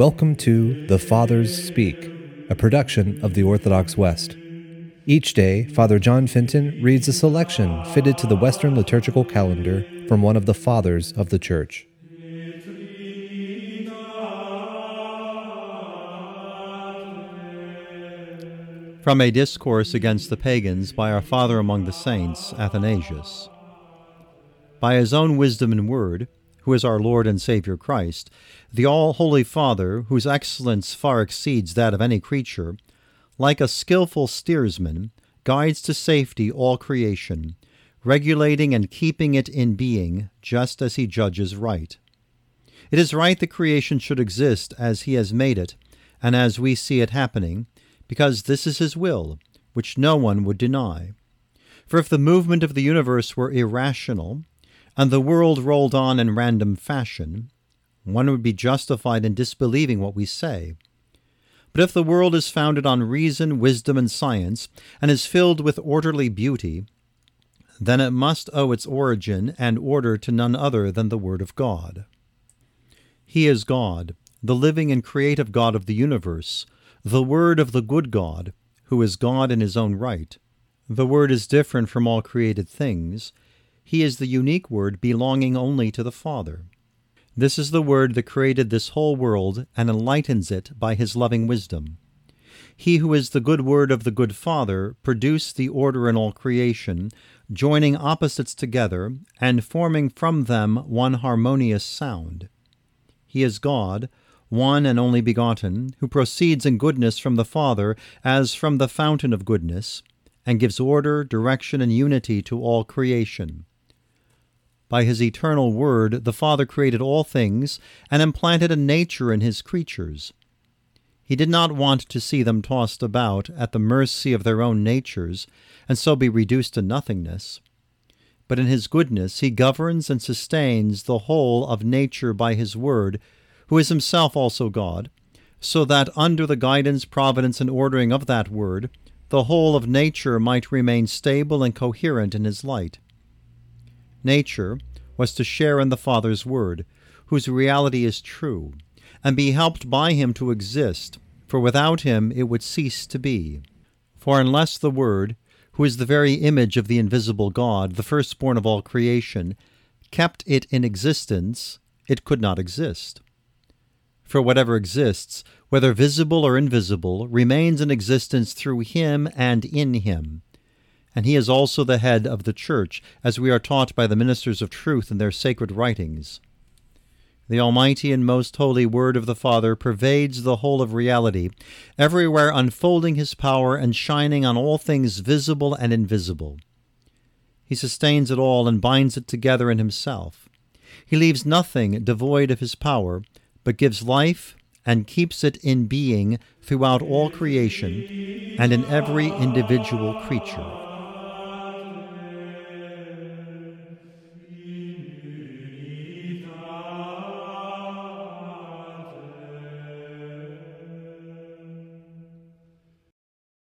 Welcome to The Fathers Speak, a production of the Orthodox West. Each day, Father John Fenton reads a selection fitted to the Western liturgical calendar from one of the Fathers of the Church. From a Discourse Against the Pagans by our Father among the Saints, Athanasius. By his own wisdom and word, who is our Lord and Saviour Christ, the all holy Father, whose excellence far exceeds that of any creature, like a skilful steersman, guides to safety all creation, regulating and keeping it in being just as he judges right. It is right that creation should exist as he has made it, and as we see it happening, because this is his will, which no one would deny. For if the movement of the universe were irrational, and the world rolled on in random fashion, one would be justified in disbelieving what we say. But if the world is founded on reason, wisdom, and science, and is filled with orderly beauty, then it must owe its origin and order to none other than the Word of God. He is God, the living and creative God of the universe, the Word of the good God, who is God in his own right. The Word is different from all created things, he is the unique Word belonging only to the Father. This is the Word that created this whole world and enlightens it by His loving wisdom. He who is the good Word of the good Father produced the order in all creation, joining opposites together and forming from them one harmonious sound. He is God, one and only begotten, who proceeds in goodness from the Father as from the fountain of goodness, and gives order, direction, and unity to all creation. By his eternal word, the Father created all things and implanted a nature in his creatures. He did not want to see them tossed about at the mercy of their own natures and so be reduced to nothingness. But in his goodness he governs and sustains the whole of nature by his word, who is himself also God, so that under the guidance, providence, and ordering of that word, the whole of nature might remain stable and coherent in his light. Nature was to share in the Father's Word, whose reality is true, and be helped by him to exist, for without him it would cease to be. For unless the Word, who is the very image of the invisible God, the firstborn of all creation, kept it in existence, it could not exist. For whatever exists, whether visible or invisible, remains in existence through him and in him and he is also the head of the Church, as we are taught by the ministers of truth in their sacred writings. The Almighty and most holy Word of the Father pervades the whole of reality, everywhere unfolding his power and shining on all things visible and invisible. He sustains it all and binds it together in himself. He leaves nothing devoid of his power, but gives life and keeps it in being throughout all creation and in every individual creature.